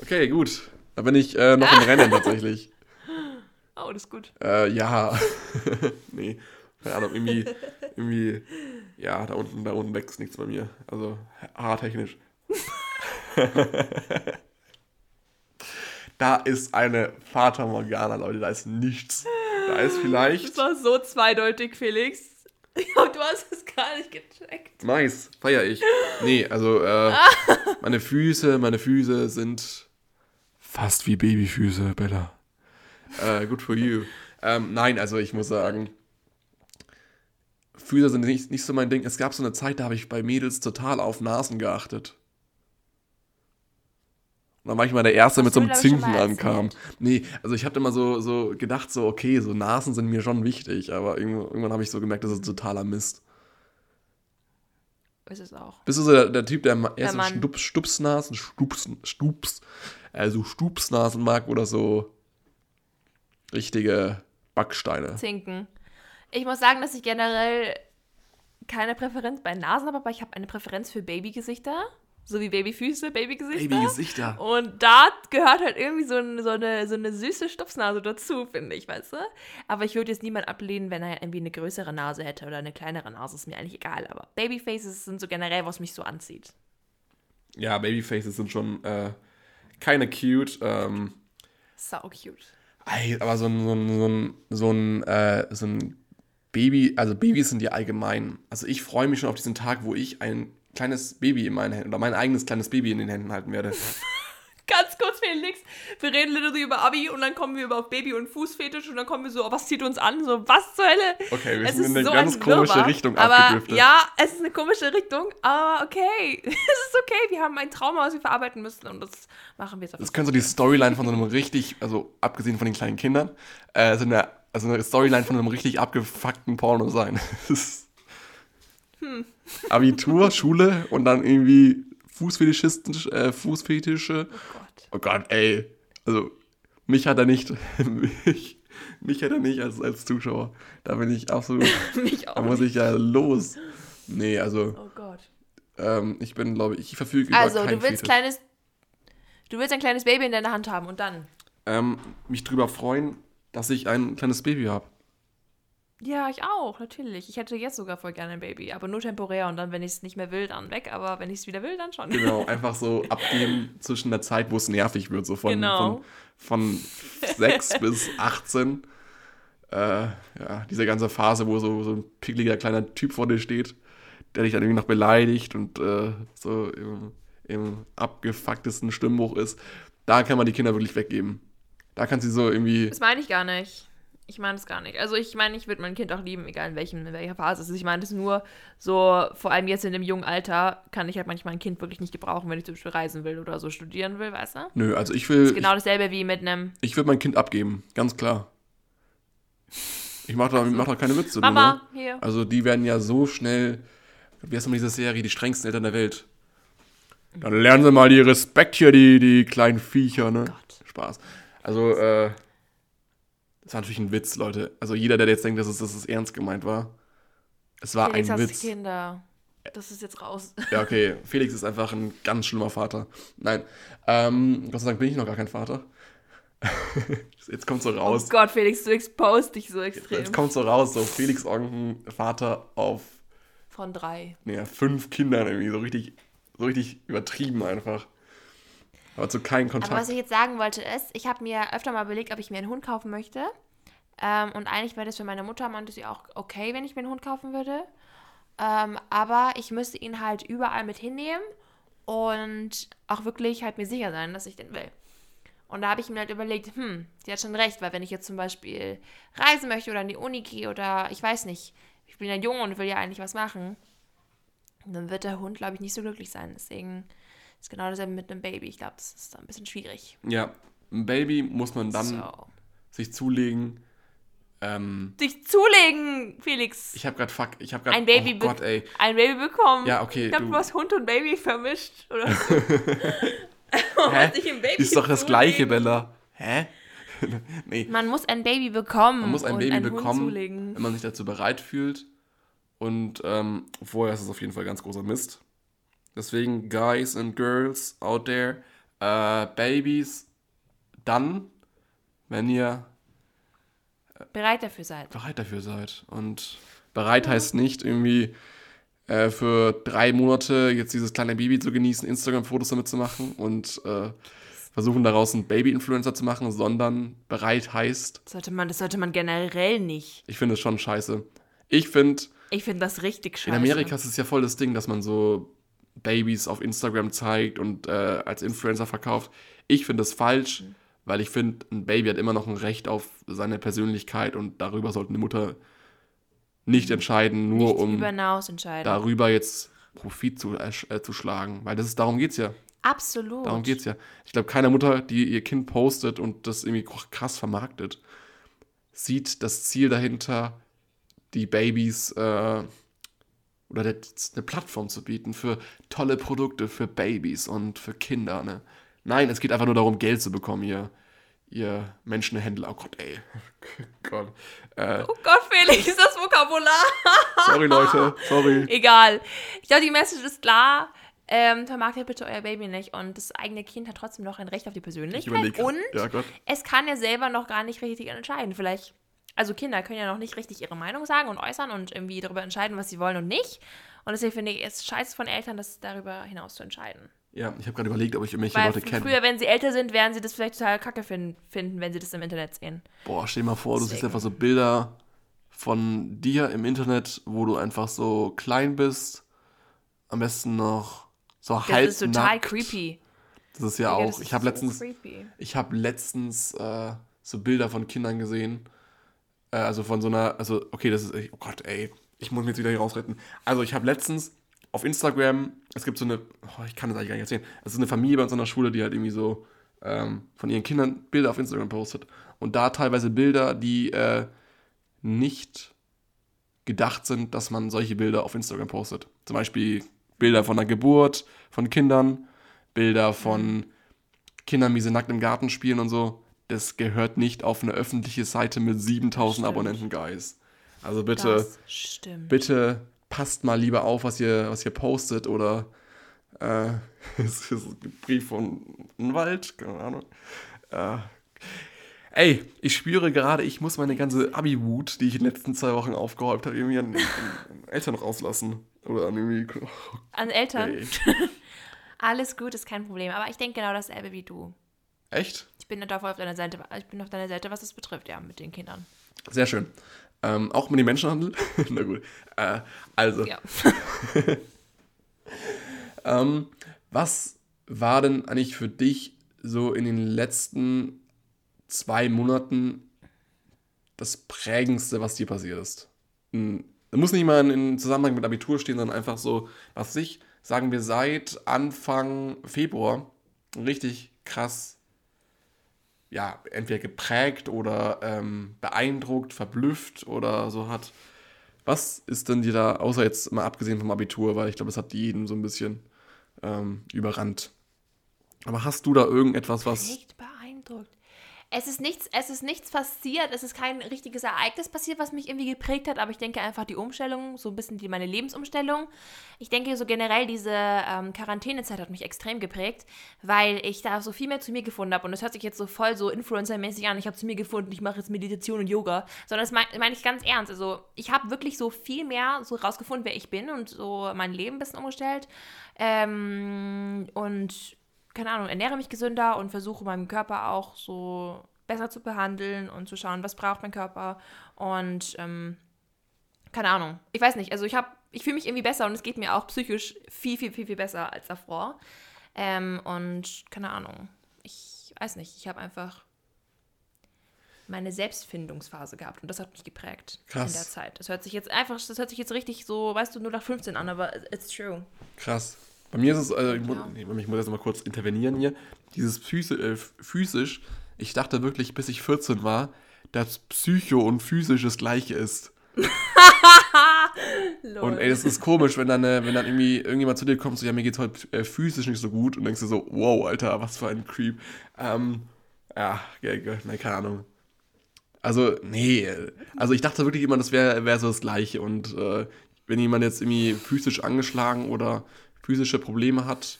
Okay, gut. Da bin ich äh, noch im Rennen tatsächlich. [LAUGHS] Oh, das ist gut. Äh, ja. [LAUGHS] nee. Keine Ahnung, irgendwie, irgendwie, ja, da unten, da unten wächst nichts bei mir. Also haartechnisch. [LAUGHS] da ist eine Fata Morgana, Leute, da ist nichts. Da ist vielleicht. Das war so zweideutig, Felix. [LAUGHS] Und du hast es gar nicht gecheckt. Nice, feier ich. Nee, also, äh, [LAUGHS] meine Füße, meine Füße sind fast wie Babyfüße, Bella. Äh, good for you. Ähm, nein, also ich muss sagen, Füße sind nicht, nicht so mein Ding. Es gab so eine Zeit, da habe ich bei Mädels total auf Nasen geachtet. Dann war ich mal der Erste, Hast mit so einem Zinken ankam. Nee, also ich habe immer so, so gedacht, so, okay, so Nasen sind mir schon wichtig, aber irgendwann, irgendwann habe ich so gemerkt, das ist totaler Mist. ist es auch. Bist du so der, der Typ, der Der so Mann. Stups, Stupsnasen, Stups, Stups, also Stupsnasen mag oder so richtige Backsteine? Zinken. Ich muss sagen, dass ich generell keine Präferenz bei Nasen habe, aber ich habe eine Präferenz für Babygesichter. So wie Babyfüße, Babygesichter. Babygesichter. Und da gehört halt irgendwie so, ein, so, eine, so eine süße Stupsnase dazu, finde ich, weißt du? Aber ich würde jetzt niemand ablehnen, wenn er irgendwie eine größere Nase hätte oder eine kleinere Nase, ist mir eigentlich egal. Aber Babyfaces sind so generell, was mich so anzieht. Ja, Babyfaces sind schon äh, keine cute. Ähm, So cute. ey, aber so ein, so ein, so ein, so ein, äh, so ein Baby, also Babys sind ja allgemein. Also ich freue mich schon auf diesen Tag, wo ich ein kleines Baby in meinen Händen oder mein eigenes kleines Baby in den Händen halten werde. [LAUGHS] Ganz kurz, Felix. Wir reden literally über Abi und dann kommen wir über Baby- und Fußfetisch und dann kommen wir so, oh, was zieht uns an? So, was zur Hölle? Okay, wir Es sind in ist eine so ganz ein komische Wirrwarr. Richtung aber abgedriftet. Ja, es ist eine komische Richtung, aber okay. [LAUGHS] es ist okay. Wir haben ein Trauma, was wir verarbeiten müssen und das machen wir jetzt Das könnte so die Storyline von so einem richtig, also abgesehen von den kleinen Kindern, äh, so eine, also eine Storyline von einem richtig abgefuckten Porno sein. [LAUGHS] Das ist Abitur, Schule und dann irgendwie Fußfetischisten, äh, Fußfetische. Oh Gott. Oh Gott, ey. Also, mich hat er nicht, [LAUGHS] mich, mich hat er nicht als, als Zuschauer. Da bin ich absolut, [LAUGHS] Mich da auch. muss ich ja los. Nee, also, Oh Gott. ähm, ich bin, glaube ich, ich verfüge über Also, du willst Fetisch. kleines. Du willst ein kleines Baby in deiner Hand haben und dann. ähm, mich drüber freuen, dass ich ein kleines Baby habe. Ja, ich auch, natürlich. Ich hätte jetzt sogar voll gerne ein Baby, aber nur temporär und dann, wenn ich es nicht mehr will, dann weg. Aber wenn ich es wieder will, dann schon. Genau, [LAUGHS] einfach so abgeben zwischen der Zeit, wo es nervig wird, so von, Genau. von, von 6 [LAUGHS] bis 18. Äh, ja, diese ganze Phase, wo so, so ein pickliger kleiner Typ vor dir steht, der dich dann irgendwie noch beleidigt und äh, so im, im abgefucktesten Stimmbuch ist, da kann man die Kinder wirklich weggeben. Da kann sie so irgendwie. Das meine ich gar nicht. Ich meine es gar nicht. Also ich meine, ich würde mein Kind auch lieben, egal in, welchem, in welcher Phase es ist. Ich meine das nur so, vor allem jetzt in dem jungen Alter, kann ich halt manchmal ein Kind wirklich nicht gebrauchen, wenn ich zum Beispiel reisen will oder so studieren will, weißt du? Nö, also ich will. Genau dasselbe wie mit einem Ich, will mein Kind abgeben, ganz klar. Ich mache da, mach da keine Witze. Mama, hier. Also die werden ja so schnell, wie heißt nochmal diese Serie, die strengsten Eltern der Welt. Dann lernen sie mal die Respekt hier, die, die kleinen Viecher, ne? Gott. Spaß. Also, äh, das war natürlich ein Witz, Leute. Also jeder, der jetzt denkt, dass es, dass es ernst gemeint war, es war Felix ein Witz. Kinder. Das ist jetzt raus. Ja, okay, Felix ist einfach ein ganz schlimmer Vater. Nein, ähm, Gott sei Dank bin ich noch gar kein Vater. [LAUGHS] jetzt kommt so Oh raus. Gott, Felix, du exposed dich so extrem. Jetzt kommt so raus, so Felix Onken, Vater auf Von drei. nee, fünf Kindern irgendwie, so richtig, so richtig übertrieben einfach. Aber zu keinem Aber was Kontakt. ich jetzt sagen wollte ist, ich habe mir öfter mal überlegt, ob ich mir einen Hund kaufen möchte. Ähm, und eigentlich wäre das für meine Mutter, meinte sie auch okay, wenn ich mir einen Hund kaufen würde. Ähm, aber ich müsste ihn halt überall mit hinnehmen und auch wirklich halt mir sicher sein, dass ich den will. Und da habe ich mir halt überlegt, hm, sie hat schon recht, weil wenn ich jetzt zum Beispiel reisen möchte oder in die Uni gehe oder ich weiß nicht, ich bin ja jung und will ja eigentlich was machen, dann wird der Hund, glaube ich, nicht so glücklich sein. Deswegen ist genau dasselbe mit einem Baby. Ich glaube, das ist dann ein bisschen schwierig. ja, ein Baby muss man dann so. sich zulegen. Ähm, Dich zulegen, Felix. ich habe gerade fuck, ich habe gerade ein Baby, oh Gott, ey. ein Baby bekommen. Ja, okay, Ich glaube, du- du hast Hund und Baby vermischt. Oder so. [LAUGHS] [LAUGHS] Hä? sich ein Baby Ist doch das zulegen. gleiche, Bella. Hä? [LAUGHS] nee, Man muss ein Baby bekommen. man muss ein Baby bekommen, wenn man sich dazu bereit fühlt. Und ähm, vorher ist es auf jeden Fall ganz großer Mist. Deswegen, Guys and Girls out there, äh, Babys, dann, wenn ihr Bereit dafür seid. bereit dafür seid. Und bereit heißt nicht irgendwie äh, für drei Monate jetzt dieses kleine Baby zu genießen, Instagram-Fotos damit zu machen und äh, versuchen daraus einen Baby-Influencer zu machen, sondern bereit heißt, Das sollte man, das sollte man generell nicht. ich finde es schon scheiße. Ich finde, Ich finde das richtig scheiße. in Amerika ist es ja voll das Ding, dass man so Babys auf Instagram zeigt und äh, als Influencer verkauft. Ich finde das falsch, weil ich finde, ein Baby hat immer noch ein Recht auf seine Persönlichkeit und darüber sollte eine Mutter nicht entscheiden, nur nicht um entscheiden. darüber jetzt Profit zu, äh, zu schlagen. Weil das ist, darum geht's ja. Absolut. Darum geht's ja. Ich glaube, keine Mutter, die ihr Kind postet und das irgendwie krass vermarktet, sieht das Ziel dahinter, die Babys äh, oder eine Plattform zu bieten für tolle Produkte für Babys und für Kinder. Ne? Nein, es geht einfach nur darum, Geld zu bekommen, ihr, ihr Menschenhändler. Oh Gott, ey. [LAUGHS] Gott. Äh, oh Gott, Felix, ist das Vokabular. sorry, Leute, sorry. [LAUGHS] Egal. Ich glaube, die Message ist klar. Ähm, vermarktet bitte euer Baby nicht. Und das eigene Kind hat trotzdem noch ein Recht auf die Persönlichkeit. Und ja, es kann ja selber noch gar nicht richtig entscheiden. Vielleicht also Kinder können ja noch nicht richtig ihre Meinung sagen und äußern und irgendwie darüber entscheiden, was sie wollen und nicht. Und deswegen finde ich es scheiße von Eltern, das darüber hinaus zu entscheiden. Ja, ich habe gerade überlegt, ob ich irgendwelche Weil Leute kenne. Früher, wenn sie älter sind, werden sie das vielleicht total kacke finden, finden wenn sie das im Internet sehen. Boah, stell dir mal vor, Deswegen. du siehst einfach so Bilder von dir im Internet, wo du einfach so klein bist. Am besten noch so halb. Das ist total creepy. Das ist ja, ja auch. Ich habe so letztens, ich habe letztens äh, so Bilder von Kindern gesehen äh, also von so einer, also okay, das ist, oh Gott, ey, ich muss mich jetzt wieder hier rausretten. Also ich habe letztens auf Instagram, es gibt so eine, oh, ich kann das eigentlich gar nicht erzählen, es ist eine Familie bei an der Schule, die halt irgendwie so ähm, von ihren Kindern Bilder auf Instagram postet. Und da teilweise Bilder, die äh, nicht gedacht sind, dass man solche Bilder auf Instagram postet. Zum Beispiel Bilder von der Geburt von Kindern, Bilder von Kindern, wie sie nackt im Garten spielen und so das gehört nicht auf eine öffentliche Seite mit 7000 stimmt. Abonnenten, Guys. Also bitte, bitte passt mal lieber auf, was ihr, was ihr postet oder äh, [LAUGHS] es ist ein Brief von einem Wald, keine Ahnung. Äh, ey, ich spüre gerade, ich muss meine ganze Abi-Wut, die ich in den letzten zwei Wochen aufgehäuft habe, irgendwie an, an, Eltern rauslassen. Oder an irgendwie. Oh, an Eltern? [LAUGHS] Alles gut, ist kein Problem. Aber ich denke genau dasselbe wie du. Echt? Ich bin da auf deiner Seite, ich bin auf deiner Seite, was das betrifft, ja, mit den Kindern. Sehr schön. Ähm, auch mit dem Menschenhandel? [LAUGHS] Na gut. Äh, also. Ja. [LAUGHS] ähm, was war denn eigentlich für dich so in den letzten zwei Monaten das Prägendste, was dir passiert ist? Hm, das muss nicht mal in Zusammenhang mit Abitur stehen, sondern einfach so, was sich, sagen wir, seit Anfang Februar richtig krass ja, entweder geprägt oder ähm, beeindruckt, verblüfft oder so hat. Was ist denn dir da, außer jetzt mal abgesehen vom Abitur, weil ich glaube, es hat jeden so ein bisschen ähm, überrannt. Aber hast du da irgendetwas, was. Echt beeindruckt. Es ist nichts, es ist nichts passiert, es ist kein richtiges Ereignis passiert, was mich irgendwie geprägt hat, aber ich denke einfach die Umstellung, so ein bisschen die, meine Lebensumstellung. Ich denke so generell diese ähm, Quarantänezeit hat mich extrem geprägt, weil ich da so viel mehr zu mir gefunden habe und das hört sich jetzt so voll so Influencer-mäßig an, ich habe zu mir gefunden, ich mache jetzt Meditation und Yoga, sondern das meine mein ich ganz ernst. Also ich habe wirklich so viel mehr so rausgefunden, wer ich bin und so mein Leben ein bisschen umgestellt. Ähm, und keine Ahnung, ernähre mich gesünder und versuche meinem Körper auch so besser zu behandeln und zu schauen, was braucht mein Körper. Und ähm, keine Ahnung, ich weiß nicht, also ich habe, ich fühle mich irgendwie besser und es geht mir auch psychisch viel, viel, viel, viel besser als davor. Ähm, und keine Ahnung, ich weiß nicht, ich habe einfach meine Selbstfindungsphase gehabt und das hat mich geprägt Krass. in der Zeit. Das hört sich jetzt einfach, das hört sich jetzt richtig so, weißt du, nur nach 15 an, aber it's true. Krass. Bei mir ist es, also ich, muss, nee, ich muss jetzt mal kurz intervenieren hier. Dieses Physi äh, physisch, ich dachte wirklich, bis ich 14 war, dass Psycho und physisch das gleiche ist. [LAUGHS] und ey, das ist komisch, wenn dann, äh, wenn dann irgendwie irgendjemand zu dir kommt, so, ja, mir geht's heute äh, physisch nicht so gut und denkst du so, wow, Alter, was für ein Creep. Ähm, ja, ne, keine Ahnung. Also, nee, also ich dachte wirklich immer, das wäre wär so das Gleiche und äh, wenn jemand jetzt irgendwie physisch angeschlagen oder physische Probleme hat,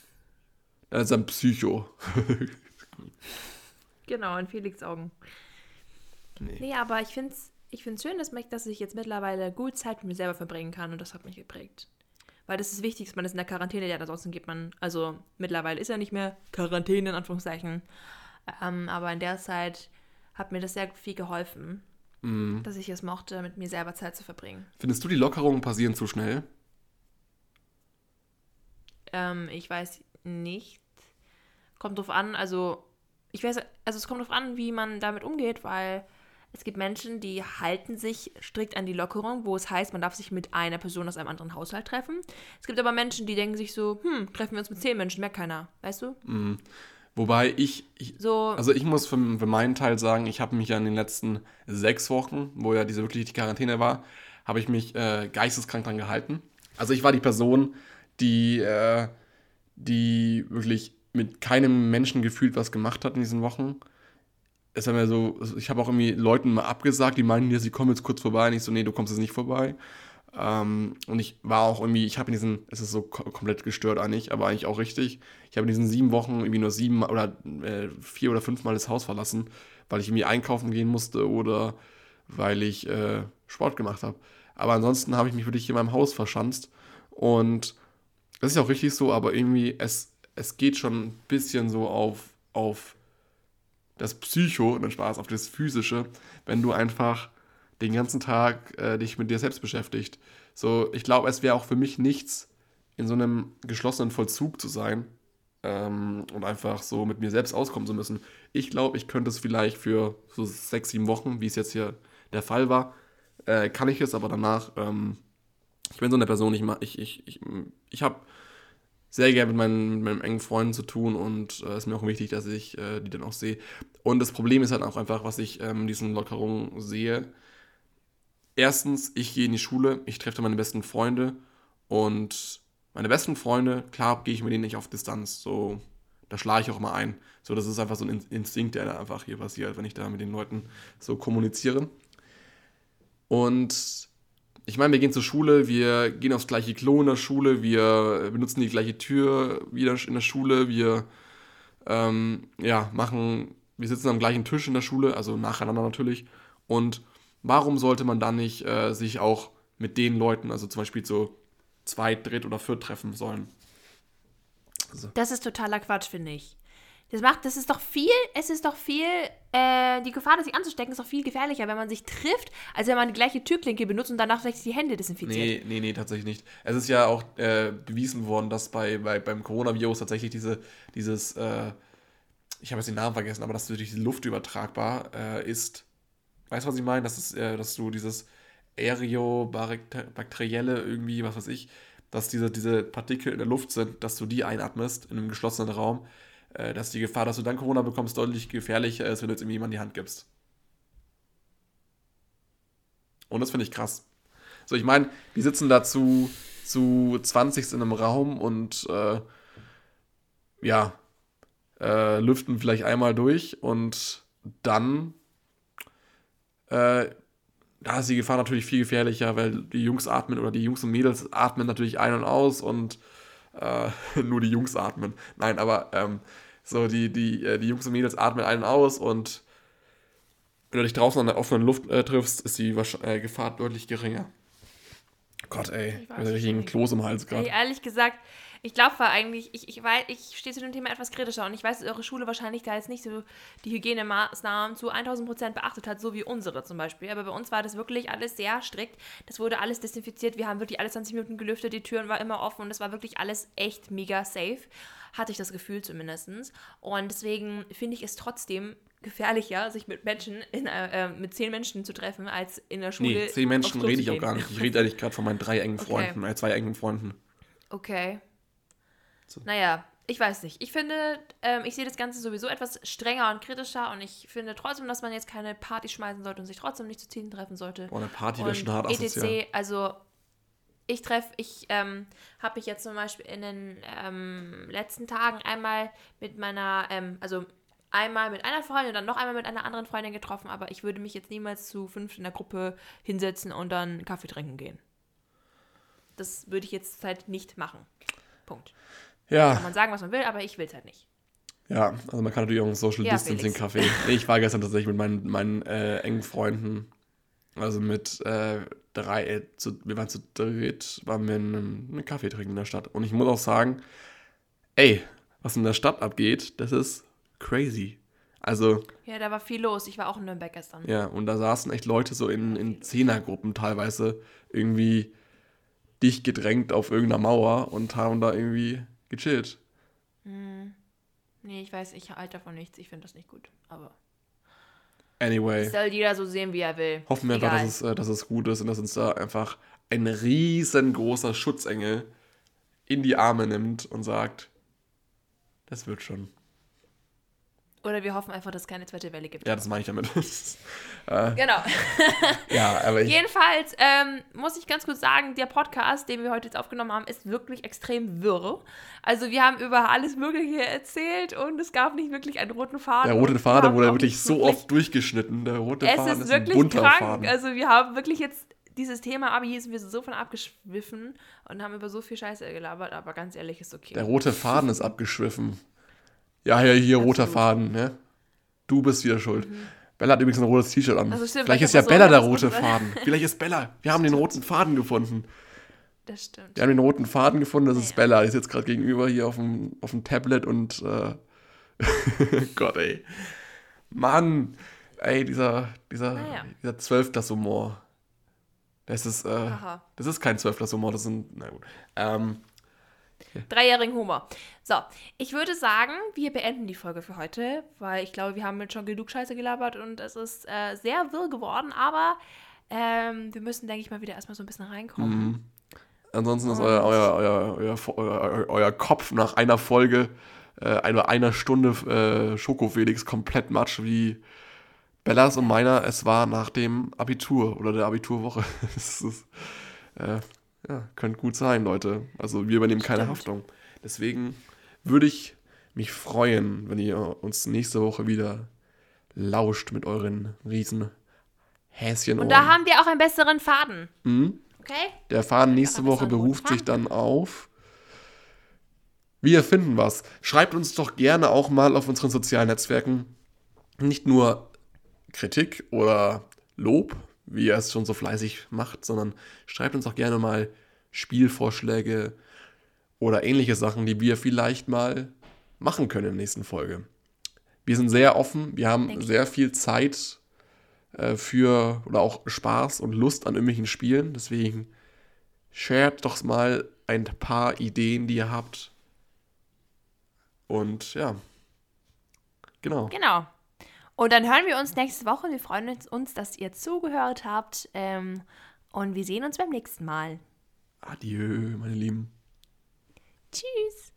dann ist er ein Psycho. [LAUGHS] genau, in Felix Augen. Nee, nee aber ich finde es ich find's schön, dass, dass ich jetzt mittlerweile gut Zeit mit mir selber verbringen kann und das hat mich geprägt. Weil das ist wichtig, dass man ist in der Quarantäne, ja, ansonsten geht man, also mittlerweile ist ja nicht mehr Quarantäne in Anführungszeichen. Ähm, aber in der Zeit hat mir das sehr viel geholfen, mm. dass ich es mochte, mit mir selber Zeit zu verbringen. Findest du, die Lockerungen passieren zu schnell? Ähm, ich weiß nicht. Kommt drauf an, also ich weiß, also es kommt drauf an, wie man damit umgeht, weil es gibt Menschen, die halten sich strikt an die Lockerung, wo es heißt, man darf sich mit einer Person aus einem anderen Haushalt treffen. Es gibt aber Menschen, die denken sich so, hm, treffen wir uns mit zehn Menschen, mehr keiner, weißt du? Mhm. Wobei ich, ich so, also ich muss für, für meinen Teil sagen, ich habe mich ja in den letzten sechs Wochen, wo ja diese wirklich die Quarantäne war, habe ich mich äh, geisteskrank dran gehalten. Also ich war die Person, die, äh, die wirklich mit keinem Menschen gefühlt was gemacht hat in diesen Wochen. Es war mir so, ich habe auch irgendwie Leuten mal abgesagt, die meinten, ja, sie kommen jetzt kurz vorbei. Und ich so, nee, du kommst jetzt nicht vorbei. Ähm, und ich war auch irgendwie, ich habe in diesen, es ist so komplett gestört eigentlich, aber eigentlich auch richtig. Ich habe in diesen sieben Wochen irgendwie nur sieben oder äh, vier oder fünf Mal das Haus verlassen, weil ich irgendwie einkaufen gehen musste oder weil ich äh, Sport gemacht habe. Aber ansonsten habe ich mich wirklich in meinem Haus verschanzt. Und das ist ja auch richtig so, aber irgendwie, es, es geht schon ein bisschen so auf, auf das Psycho, den Spaß, auf das Physische, wenn du einfach den ganzen Tag äh, dich mit dir selbst beschäftigt. So, ich glaube, es wäre auch für mich nichts, in so einem geschlossenen Vollzug zu sein ähm, und einfach so mit mir selbst auskommen zu müssen. Ich glaube, ich könnte es vielleicht für so sechs, sieben Wochen, wie es jetzt hier der Fall war, äh, kann ich es, aber danach, ähm, ich bin so eine Person, ich, ich, ich, ich, ich habe sehr gerne mit meinen, mit meinen engen Freunden zu tun und es äh, ist mir auch wichtig, dass ich äh, die dann auch sehe. Und das Problem ist halt auch einfach, was ich ähm, in diesen Lockerungen sehe, erstens, ich gehe in die Schule, ich treffe meine besten Freunde und meine besten Freunde, klar gehe ich mit denen nicht auf Distanz, so, da schlage ich auch mal ein. So, das ist einfach so ein Instinkt, der da einfach hier passiert, wenn ich da mit den Leuten so kommuniziere. Und ich meine, wir gehen zur Schule, wir gehen aufs gleiche Klo in der Schule, wir benutzen die gleiche Tür wieder in der Schule, wir ähm, ja, machen, wir sitzen am gleichen Tisch in der Schule, also nacheinander natürlich. Und warum sollte man dann nicht äh, sich auch mit den Leuten, also zum Beispiel so zweit, dritt oder viert treffen sollen? Also. Das ist totaler Quatsch, finde ich. Das macht, das ist doch viel, es ist doch viel, äh, die Gefahr, sich anzustecken, ist doch viel gefährlicher, wenn man sich trifft, als wenn man die gleiche Türklinke benutzt und danach vielleicht die Hände desinfiziert. Nee, nee, nee, tatsächlich nicht. Es ist ja auch äh, bewiesen worden, dass bei, bei, beim Coronavirus tatsächlich diese, dieses, äh, ich habe jetzt den Namen vergessen, aber dass durch die Luft übertragbar äh, ist. Weißt du, was ich meine? Das ist, äh, dass du dieses aerobakterielle irgendwie, was weiß ich, dass diese, diese Partikel in der Luft sind, dass du die einatmest in einem geschlossenen Raum, äh, dass die Gefahr, dass du dann Corona bekommst, deutlich gefährlicher ist, wenn du jetzt irgendwie jemand die Hand gibst. Und das finde ich krass. So, ich meine, wir sitzen da zu, zu 20 in einem Raum und äh, ja, äh, lüften vielleicht einmal durch und dann äh, da ist die Gefahr natürlich viel gefährlicher, weil die Jungs atmen oder die Jungs und Mädels atmen natürlich ein und aus und äh, [LAUGHS] nur die Jungs atmen. Nein, aber ähm, so die, die, äh, die Jungs und Mädels atmen ein und aus und wenn du dich draußen an der offenen Luft äh, triffst, ist die äh, Gefahr deutlich geringer. Gott, ey, ich habe richtigen Kloß im Hals gerade. Ehrlich gesagt, ich glaube eigentlich, ich, ich, weiß, ich stehe zu dem Thema etwas kritischer und ich weiß, dass eure Schule wahrscheinlich da jetzt nicht so die Hygienemaßnahmen zu 1000 Prozent beachtet hat, so wie unsere zum Beispiel. Aber bei uns war das wirklich alles sehr strikt. Das wurde alles desinfiziert. Wir haben wirklich alle 20 Minuten gelüftet, die Türen waren immer offen und es war wirklich alles echt mega safe. Hatte ich das Gefühl zumindest. Und deswegen finde ich es trotzdem gefährlicher, sich mit Menschen, in, äh, äh, mit zehn Menschen zu treffen, als in der Schule. Nee, zehn Menschen rede ich auch gar nicht. Ich rede [LAUGHS] eigentlich gerade von meinen drei engen Freunden, okay. äh, zwei engen Freunden. Okay. So. Naja, ich weiß nicht. Ich finde, ähm, ich sehe das Ganze sowieso etwas strenger und kritischer und ich finde trotzdem, dass man jetzt keine Party schmeißen sollte und sich trotzdem nicht zu Zielen treffen sollte. Boah, eine Party wäre schon hart etc. Also ich treffe, ich ähm, habe mich jetzt zum Beispiel in den ähm, letzten Tagen einmal mit meiner, ähm, also einmal mit einer Freundin, dann noch einmal mit einer anderen Freundin getroffen, aber ich würde mich jetzt niemals zu fünf in der Gruppe hinsetzen und dann Kaffee trinken gehen. Das würde ich jetzt halt nicht machen. Punkt. Ja. Kann man sagen, was man will, aber ich will es halt nicht. Ja, also man kann natürlich auch einen Social ja, Distancing Kaffee. ich war gestern tatsächlich mit meinen, meinen äh, engen Freunden, also mit äh, drei, äh, zu, wir waren zu dritt, waren wir in einem, einen Kaffee trinken in der Stadt. Und ich muss auch sagen, ey, was in der Stadt abgeht, das ist crazy. Also. Ja, da war viel los. Ich war auch in Nürnberg gestern. Ja, und da saßen echt Leute so in, in Zehnergruppen teilweise irgendwie dicht gedrängt auf irgendeiner Mauer und haben da irgendwie gechillt. Hm. Nee, ich weiß, ich halte davon nichts. Ich finde das nicht gut. Aber. Anyway. Das soll jeder so sehen, wie er will. Hoffen wir einfach, dass es, äh, dass es gut ist und dass uns da einfach ein riesengroßer Schutzengel in die Arme nimmt und sagt, das wird schon. Oder wir hoffen einfach, dass es keine zweite Welle gibt. Ja, das meine ich damit. [LAUGHS] Genau. [LAUGHS] ja, aber ich, Jedenfalls ähm, muss ich ganz kurz sagen, der Podcast, den wir heute jetzt aufgenommen haben, ist wirklich extrem wirr. Also wir haben über alles Mögliche erzählt und es gab nicht wirklich einen roten Faden. der rote Faden wurde wirklich so wirklich- oft durchgeschnitten. Der rote Es Faden ist ist ein wirklich bunter krank. Faden. Also wir haben wirklich jetzt dieses Thema Abi sind wir so von abgeschwiffen und haben über so viel Scheiße gelabert, aber ganz ehrlich ist okay. Der rote Faden ist abgeschwiffen. Ja, ja, hier [LAUGHS] roter Absolut. Faden, ne? Du bist wieder schuld. Bella hat übrigens ein rotes T-Shirt an. Also stimmt, Vielleicht ich ist ja so Bella der rote. Faden. [LAUGHS] Vielleicht ist Bella. Wir haben den roten Faden gefunden. Das stimmt. Wir haben den roten Faden gefunden, das ist Ja. Bella. Die ist jetzt gerade gegenüber hier auf dem, auf dem Tablet und äh, [LAUGHS] Gott, ey. Mann, ey, dieser, dieser, Naja. dieser Zwölftklas-Humor. Das ist, äh, das ist kein Zwölftklas-Humor, das sind, na gut. Ähm, Dreijährigen Humor. So, ich würde sagen, wir beenden die Folge für heute, weil ich glaube, wir haben jetzt schon genug Scheiße gelabert und es ist äh, sehr wirr geworden, aber ähm, wir müssen, denke ich mal, wieder erstmal so ein bisschen reinkommen. Mhm. Ansonsten ist euer, euer, euer, euer, euer, Kopf nach einer Folge, äh, einer, einer Stunde äh, Schokofelix komplett matsch wie Bellas und meiner. Es war nach dem Abitur oder der Abiturwoche. [LAUGHS] Das ist, äh, ja, könnte gut sein, Leute. Also wir übernehmen keine Stimmt. Haftung. Deswegen würde ich mich freuen, wenn ihr uns nächste Woche wieder lauscht mit euren riesen Häschen. Und da haben wir auch einen besseren Faden. mhm. Okay? Der Faden nächste Woche beruft sich dann auf. Wir finden was. Schreibt uns doch gerne auch mal auf unseren sozialen Netzwerken nicht nur Kritik oder Lob, wie ihr es schon so fleißig macht, sondern schreibt uns auch gerne mal Spielvorschläge oder ähnliche Sachen, die wir vielleicht mal machen können in der nächsten Folge. Wir sind sehr offen, wir haben Denke ich. sehr viel Zeit äh, für oder auch Spaß und Lust an irgendwelchen Spielen. Deswegen shared doch mal ein paar Ideen, die ihr habt. Und ja, genau. Genau. Und dann hören wir uns nächste Woche. Wir freuen uns, dass ihr zugehört habt. Ähm, und wir sehen uns beim nächsten Mal. Adieu, meine Lieben. Tschüss.